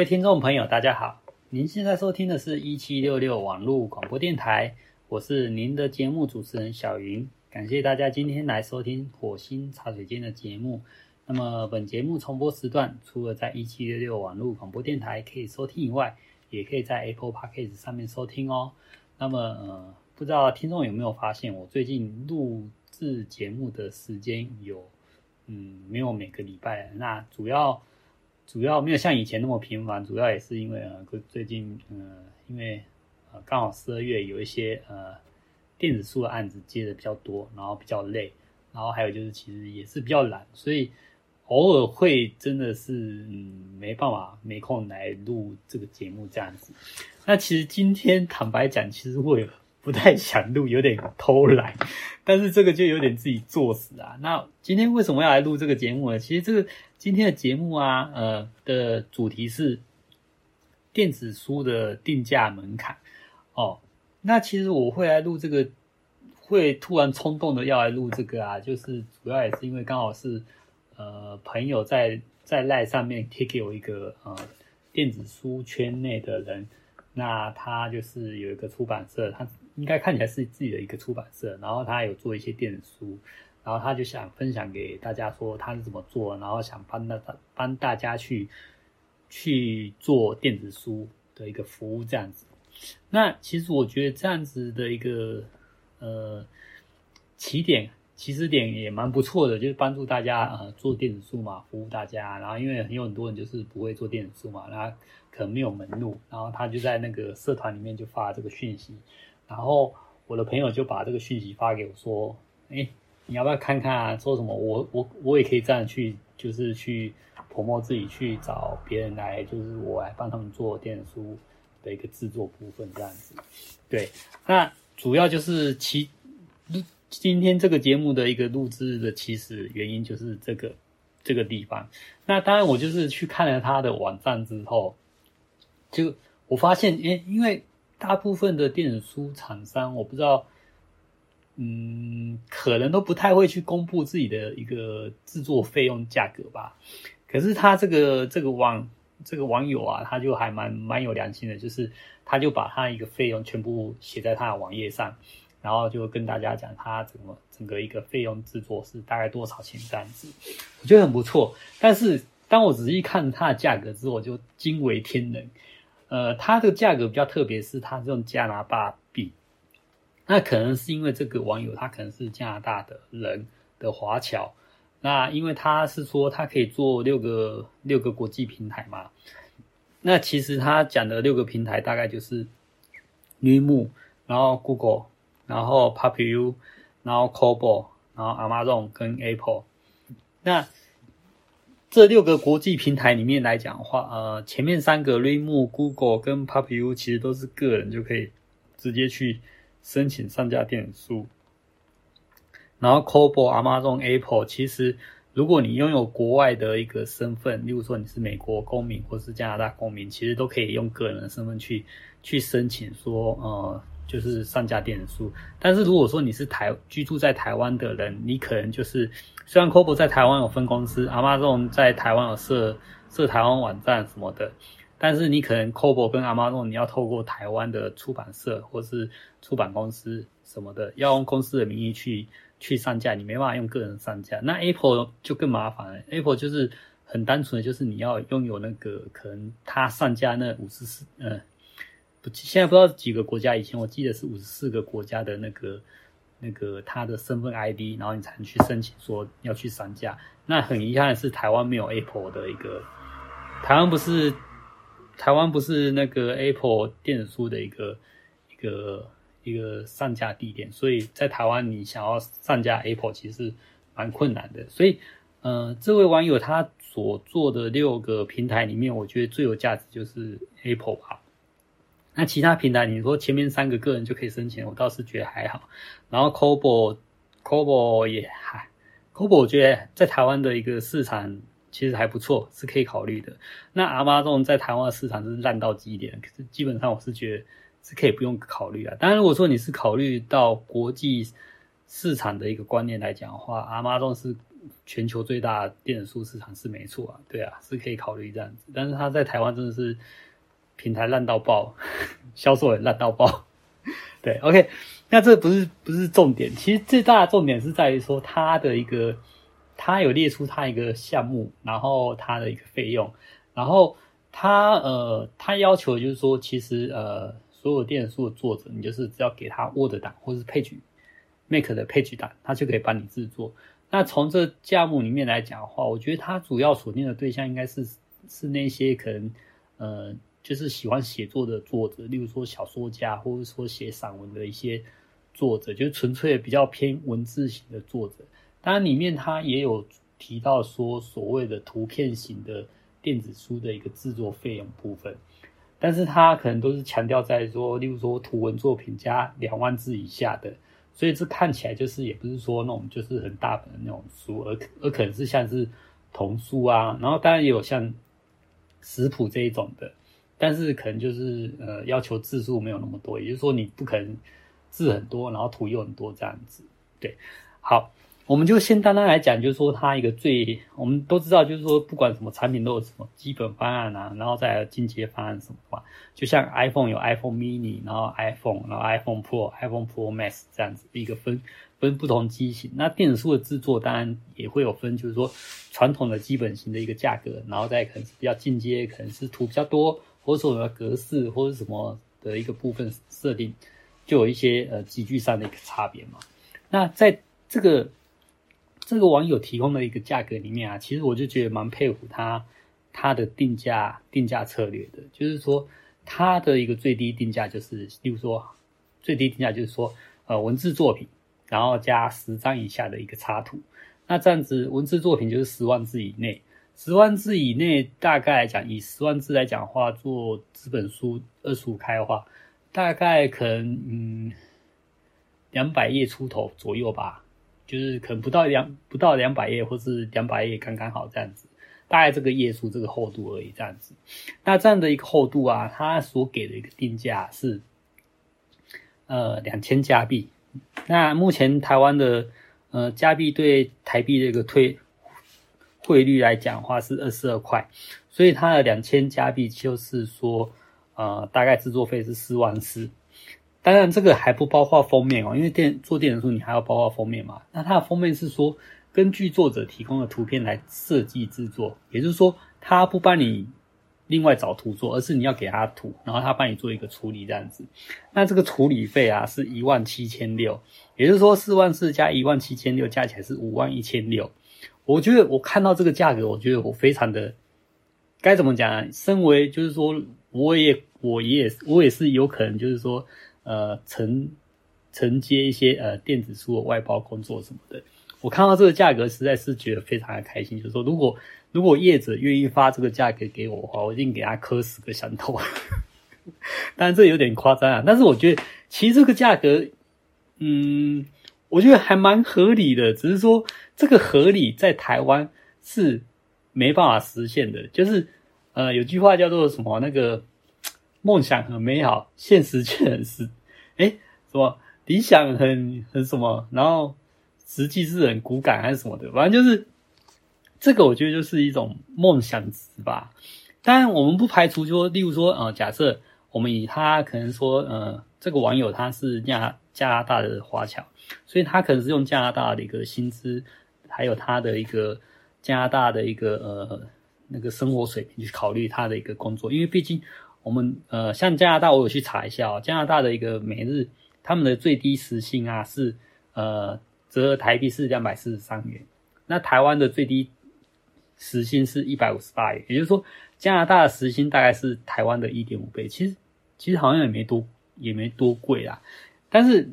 各位听众朋友，大家好！您现在收听的是一七六六网络广播电台，我是您的节目主持人小云。感谢大家今天来收听火星茶水间的节目。那么，本节目重播时段除了在一七六六网络广播电台可以收听以外，也可以在 Apple Podcast 上面收听哦。那么，呃，不知道听众有没有发现，我最近录制节目的时间有，嗯，没有每个礼拜。那主要。主要没有像以前那么频繁，主要也是因为呃，最近呃，因为呃刚好十二月有一些呃电子书的案子接的比较多，然后比较累，然后还有就是其实也是比较懒，所以偶尔会真的是嗯没办法没空来录这个节目这样子。那其实今天坦白讲，其实我也不太想录，有点偷懒，但是这个就有点自己作死啊。那今天为什么要来录这个节目呢？其实这个。今天的节目啊，呃的主题是电子书的定价门槛哦。那其实我会来录这个，会突然冲动的要来录这个啊，就是主要也是因为刚好是呃朋友在在赖上面贴给我一个呃电子书圈内的人，那他就是有一个出版社，他应该看起来是自己的一个出版社，然后他有做一些电子书。然后他就想分享给大家说他是怎么做，然后想帮大帮大家去去做电子书的一个服务这样子。那其实我觉得这样子的一个呃起点起始点也蛮不错的，就是帮助大家呃做电子书嘛，服务大家。然后因为有很多人就是不会做电子书嘛，那可能没有门路，然后他就在那个社团里面就发这个讯息，然后我的朋友就把这个讯息发给我说，哎。你要不要看看啊？说什么？我我我也可以这样去，就是去 promote 自己，去找别人来，就是我来帮他们做电子书的一个制作部分，这样子。对，那主要就是其今天这个节目的一个录制的起始原因就是这个这个地方。那当然，我就是去看了他的网站之后，就我发现，诶，因为大部分的电子书厂商，我不知道。嗯，可能都不太会去公布自己的一个制作费用价格吧。可是他这个这个网这个网友啊，他就还蛮蛮有良心的，就是他就把他一个费用全部写在他的网页上，然后就跟大家讲他怎么整个一个费用制作是大概多少钱这样子，我觉得很不错。但是当我仔细看它的价格之后，我就惊为天人。呃，它的价格比较特别，是它这种加拿大币。那可能是因为这个网友他可能是加拿大的人的华侨，那因为他是说他可以做六个六个国际平台嘛，那其实他讲的六个平台大概就是 Readmoo，然后 Google，然后 PubliU，然后 Cobo，然后 Amazon 跟 Apple。那这六个国际平台里面来讲的话，呃，前面三个 r e m o、Google 跟 PubliU 其实都是个人就可以直接去。申请上架电子书，然后 Cobo、Amazon、Apple，其实如果你拥有国外的一个身份，例如说你是美国公民或是加拿大公民，其实都可以用个人的身份去去申请说，呃，就是上架电子书。但是如果说你是台居住在台湾的人，你可能就是虽然 Kobo 在台湾有分公司，Amazon 在台湾有设设台湾网站什么的。但是你可能 Kobo 跟 Amazon，你要透过台湾的出版社或是出版公司什么的，要用公司的名义去去上架，你没办法用个人上架。那 Apple 就更麻烦了，Apple 就是很单纯的，就是你要拥有那个可能他上架那五十四，嗯，不，现在不知道几个国家，以前我记得是五十四个国家的那个那个他的身份 ID，然后你才能去申请说要去上架。那很遗憾的是，台湾没有 Apple 的一个，台湾不是。台湾不是那个 Apple 电子书的一个一个一个上架地点，所以在台湾你想要上架 Apple 其实蛮困难的。所以，呃，这位网友他所做的六个平台里面，我觉得最有价值就是 Apple 吧。那其他平台，你说前面三个个人就可以申请，我倒是觉得还好。然后 c o b o c o b o 也还 c o b o 我觉得在台湾的一个市场。其实还不错，是可以考虑的。那 Amazon 在台湾的市场是烂到极点，可是基本上我是觉得是可以不用考虑啊。当然，如果说你是考虑到国际市场的一个观念来讲的话，Amazon 是全球最大的电子书市场是没错啊，对啊，是可以考虑这样子。但是它在台湾真的是平台烂到爆，销售也烂到爆。对，OK，那这不是不是重点，其实最大的重点是在于说它的一个，它有列出它一个项目，然后它的一个费用，然后它呃，它要求就是说，其实呃，所有电子书的作者，你就是只要给他 Word 档或是 Page Make 的 Page 档，他就可以帮你制作。那从这项目里面来讲的话，我觉得它主要锁定的对象应该是是那些可能呃。就是喜欢写作的作者，例如说小说家，或者说写散文的一些作者，就是纯粹比较偏文字型的作者。当然，里面他也有提到说所谓的图片型的电子书的一个制作费用部分，但是他可能都是强调在说，例如说图文作品加两万字以下的，所以这看起来就是也不是说那种就是很大本的那种书，而而可能是像是童书啊，然后当然也有像食谱这一种的。但是可能就是呃要求字数没有那么多，也就是说你不可能字很多，然后图又很多这样子。对，好，我们就先单单来讲，就是说它一个最我们都知道，就是说不管什么产品都有什么基本方案啊，然后再进阶方案什么的话，就像 iPhone 有 iPhone Mini，然后 iPhone，然后 iPhone Pro、iPhone Pro Max 这样子一个分分不同机型。那电子书的制作当然也会有分，就是说传统的基本型的一个价格，然后再可能是比较进阶，可能是图比较多。或者说的格式或者什么的一个部分设定，就有一些呃级距上的一个差别嘛。那在这个这个网友提供的一个价格里面啊，其实我就觉得蛮佩服他他的定价定价策略的，就是说他的一个最低定价就是，例如说最低定价就是说呃文字作品，然后加十张以下的一个插图，那这样子文字作品就是十万字以内。十万字以内，大概来讲，以十万字来讲的话，做这本书二十五开的话，大概可能嗯两百页出头左右吧，就是可能不到两不到两百页，或是两百页刚刚好这样子，大概这个页数这个厚度而已这样子。那这样的一个厚度啊，它所给的一个定价是呃两千加币。那目前台湾的呃加币对台币的一个推。汇率来讲的话是二十二块，所以它的两千加币就是说，呃，大概制作费是四万四。当然这个还不包括封面哦，因为电做电子书你还要包括封面嘛。那它的封面是说根据作者提供的图片来设计制作，也就是说他不帮你另外找图做，而是你要给他图，然后他帮你做一个处理这样子。那这个处理费啊是一万七千六，也就是说四万四加一万七千六加起来是五万一千六。我觉得我看到这个价格，我觉得我非常的该怎么讲啊？身为就是说，我也我也我也是有可能就是说，呃，承承接一些呃电子书的外包工作什么的。我看到这个价格，实在是觉得非常的开心。就是说，如果如果业者愿意发这个价格给我的话，我一定给他磕十个响头。当然这有点夸张啊，但是我觉得其实这个价格，嗯。我觉得还蛮合理的，只是说这个合理在台湾是没办法实现的。就是呃，有句话叫做什么？那个梦想很美好，现实却很实。诶，什么理想很很什么？然后实际是很骨感还是什么的？反正就是这个，我觉得就是一种梦想值吧。当然，我们不排除说，例如说，呃，假设我们以他可能说，呃，这个网友他是加加拿大的华侨。所以他可能是用加拿大的一个薪资，还有他的一个加拿大的一个呃那个生活水平去考虑他的一个工作，因为毕竟我们呃像加拿大，我有去查一下哦，加拿大的一个每日他们的最低时薪啊是呃折合台币是两百四十三元，那台湾的最低时薪是一百五十八元，也就是说加拿大的时薪大概是台湾的一点五倍，其实其实好像也没多也没多贵啦，但是。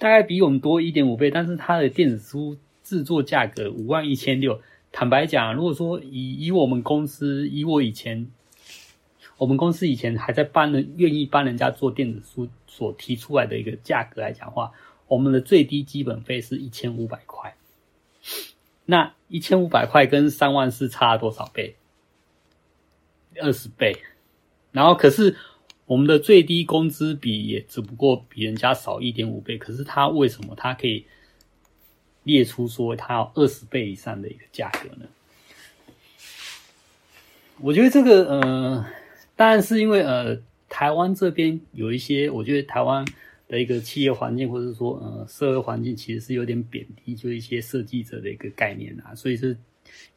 大概比我们多一点五倍，但是它的电子书制作价格五万一千六。坦白讲，如果说以以我们公司，以我以前，我们公司以前还在帮人愿意帮人家做电子书所提出来的一个价格来讲的话，我们的最低基本费是一千五百块。那一千五百块跟三万四差多少倍？二十倍。然后可是。我们的最低工资比也只不过比人家少一点五倍，可是他为什么他可以列出说它要二十倍以上的一个价格呢？我觉得这个呃，当然是因为呃，台湾这边有一些，我觉得台湾的一个企业环境或者说呃社会环境其实是有点贬低，就一些设计者的一个概念啊，所以是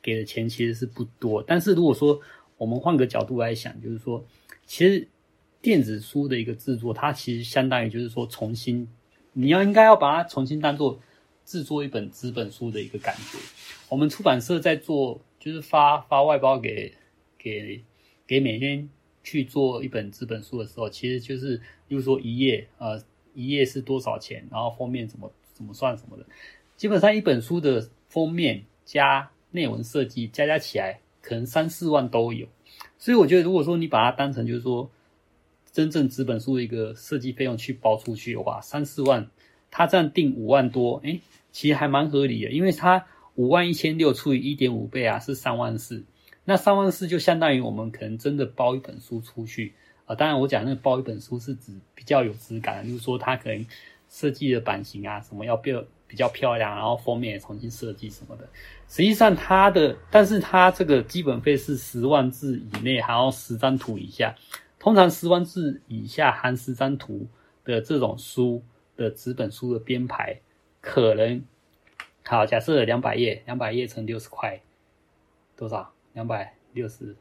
给的钱其实是不多。但是如果说我们换个角度来想，就是说，其实电子书的一个制作，它其实相当于就是说重新，你要应该要把它重新当做制作一本纸本书的一个感觉。我们出版社在做，就是发发外包给。给给每天去做一本纸本书的时候，其实就是，比如说一页，呃，一页是多少钱，然后封面怎么怎么算什么的，基本上一本书的封面加内文设计加加起来，可能三四万都有。所以我觉得，如果说你把它当成就是说真正纸本书的一个设计费用去包出去的话，三四万，它这样定五万多，诶，其实还蛮合理的，因为它五万一千六除以一点五倍啊，是三万四。那三万四就相当于我们可能真的包一本书出去、呃！当然，我讲那个包一本书是指比较有质感的，就是说它可能设计的版型啊什么要比较比较漂亮，然后封面也重新设计什么的。实际上它的，但是它这个基本费是十万字以内，还要十张图以下。通常十万字以下含十张图的这种书的纸本书的编排，可能好，假设两百页，两百页乘六十块，多少？两百六十，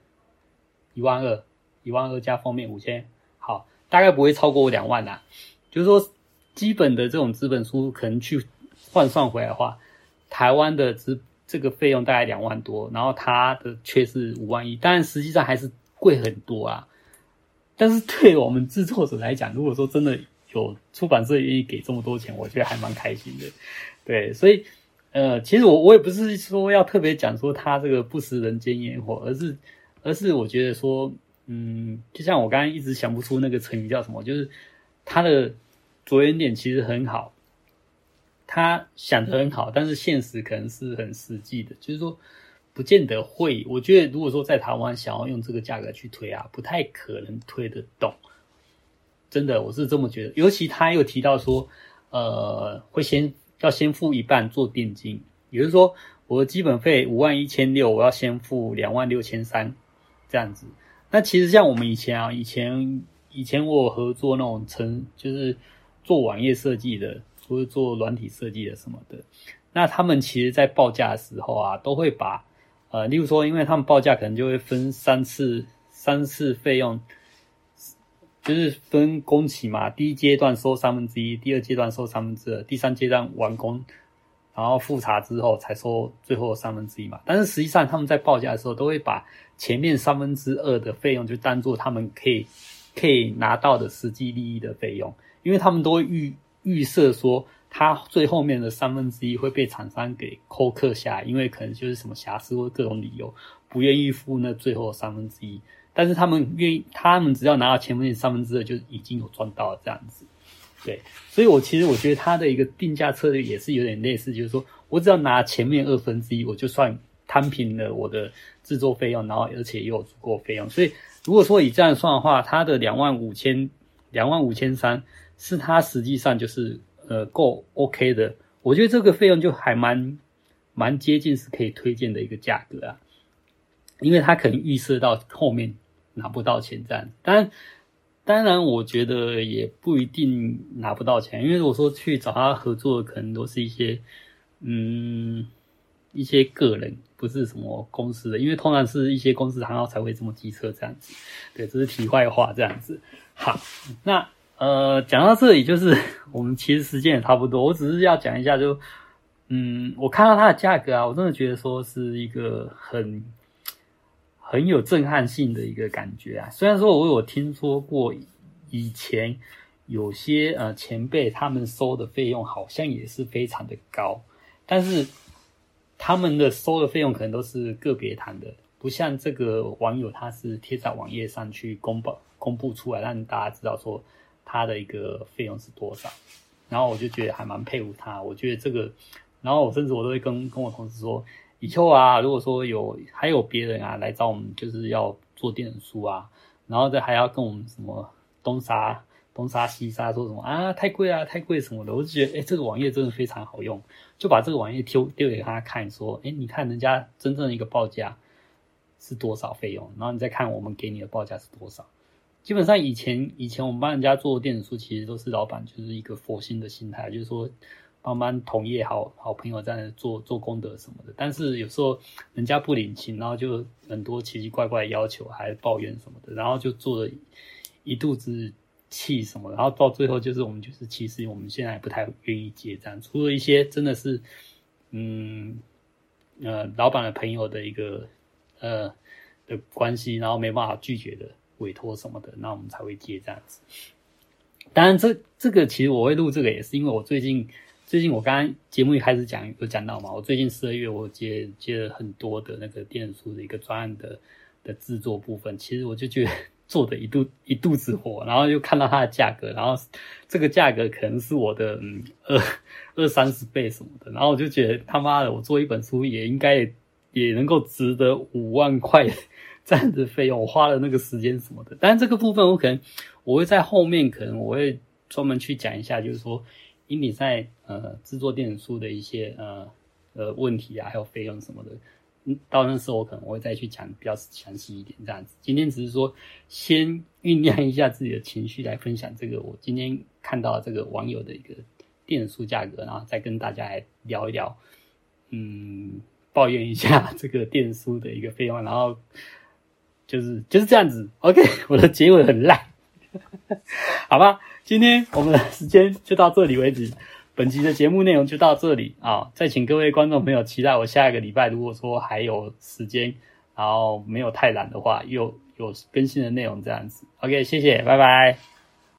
一万二，一万二加封面五千，好，大概不会超过两万啦。就是说，基本的这种资本书，可能去换算回来的话，台湾的资这个费用大概两万多，然后它的却是五万一，但实际上还是贵很多啊。但是对我们制作者来讲，如果说真的有出版社愿意给这么多钱，我觉得还蛮开心的。对，所以。呃，其实我我也不是说要特别讲说他这个不食人间烟火，而是而是我觉得说，嗯，就像我刚刚一直想不出那个成语叫什么，就是他的着眼点其实很好，他想的很好，但是现实可能是很实际的，就是说不见得会。我觉得如果说在台湾想要用这个价格去推啊，不太可能推得动，真的，我是这么觉得。尤其他又提到说，呃，会先。要先付一半做定金，也就是说，我的基本费五万一千六，我要先付两万六千三，这样子。那其实像我们以前啊，以前以前我有合作那种成，就是做网页设计的，或者做软体设计的什么的。那他们其实，在报价的时候啊，都会把呃，例如说，因为他们报价可能就会分三次，三次费用。就是分工期嘛，第一阶段收三分之一，第二阶段收三分之二，第三阶段完工，然后复查之后才收最后三分之一嘛。但是实际上他们在报价的时候，都会把前面三分之二的费用就当做他们可以可以拿到的实际利益的费用，因为他们都会预预设说，他最后面的三分之一会被厂商给扣克下，因为可能就是什么瑕疵或各种理由不愿意付那最后三分之一。但是他们愿意，他们只要拿到前面三分之二就已经有赚到了这样子，对，所以我其实我觉得他的一个定价策略也是有点类似，就是说我只要拿前面二分之一，我就算摊平了我的制作费用，然后而且也有足够费用。所以如果说以这样算的话，它的两万五千两万五千三是它实际上就是呃够 OK 的，我觉得这个费用就还蛮蛮接近是可以推荐的一个价格啊，因为他可能预设到后面。拿不到钱这样，当然，当然，我觉得也不一定拿不到钱，因为如果说去找他合作，可能都是一些，嗯，一些个人，不是什么公司的，因为通常是一些公司行号才会这么机车这样子。对，这是题外话这样子。好，那呃，讲到这里，就是 我们其实时间也差不多，我只是要讲一下就，就嗯，我看到它的价格啊，我真的觉得说是一个很。很有震撼性的一个感觉啊！虽然说我有听说过以前有些呃前辈他们收的费用好像也是非常的高，但是他们的收的费用可能都是个别谈的，不像这个网友他是贴在网页上去公布公布出来，让大家知道说他的一个费用是多少。然后我就觉得还蛮佩服他，我觉得这个，然后我甚至我都会跟跟我同事说。以后啊，如果说有还有别人啊来找我们，就是要做电子书啊，然后再还要跟我们什么东杀东杀西杀，说什么啊太贵啊太贵什么的，我就觉得哎、欸，这个网页真的非常好用，就把这个网页丢丢给他看，说，哎，你看人家真正的一个报价是多少费用，然后你再看我们给你的报价是多少。基本上以前以前我们帮人家做电子书，其实都是老板就是一个佛心的心态，就是说帮帮同业好好朋友在那做做功德什么的。但是有时候人家不领情，然后就很多奇奇怪怪的要求，还抱怨什么的，然后就做了一肚子气什么的，然后到最后就是我们就是其实我们现在不太愿意接单，除了一些真的是嗯呃老板的朋友的一个呃的关系，然后没办法拒绝的。委托什么的，那我们才会接这样子。当然这，这这个其实我会录这个，也是因为我最近最近我刚刚节目一开始讲有讲到嘛，我最近十二月我接接了很多的那个电子书的一个专案的的制作部分，其实我就觉得做的一肚 一肚子火，然后又看到它的价格，然后这个价格可能是我的嗯二二三十倍什么的，然后我就觉得他妈的，我做一本书也应该也，能够值得五万块。这样的费用，我花了那个时间什么的，但这个部分我可能我会在后面可能我会专门去讲一下，就是说，因你在呃制作电子书的一些呃呃问题啊，还有费用什么的，嗯，到那时候我可能会再去讲比较详细一点这样子。今天只是说先酝酿一下自己的情绪来分享这个我今天看到这个网友的一个电子书价格，然后再跟大家来聊一聊，嗯，抱怨一下这个电子书的一个费用，然后。就是就是这样子，OK，我的结尾很烂，好吧？今天我们的时间就到这里为止，本集的节目内容就到这里啊！再请各位观众朋友期待我下一个礼拜，如果说还有时间，然后没有太懒的话，又有更新的内容这样子，OK，谢谢，拜拜。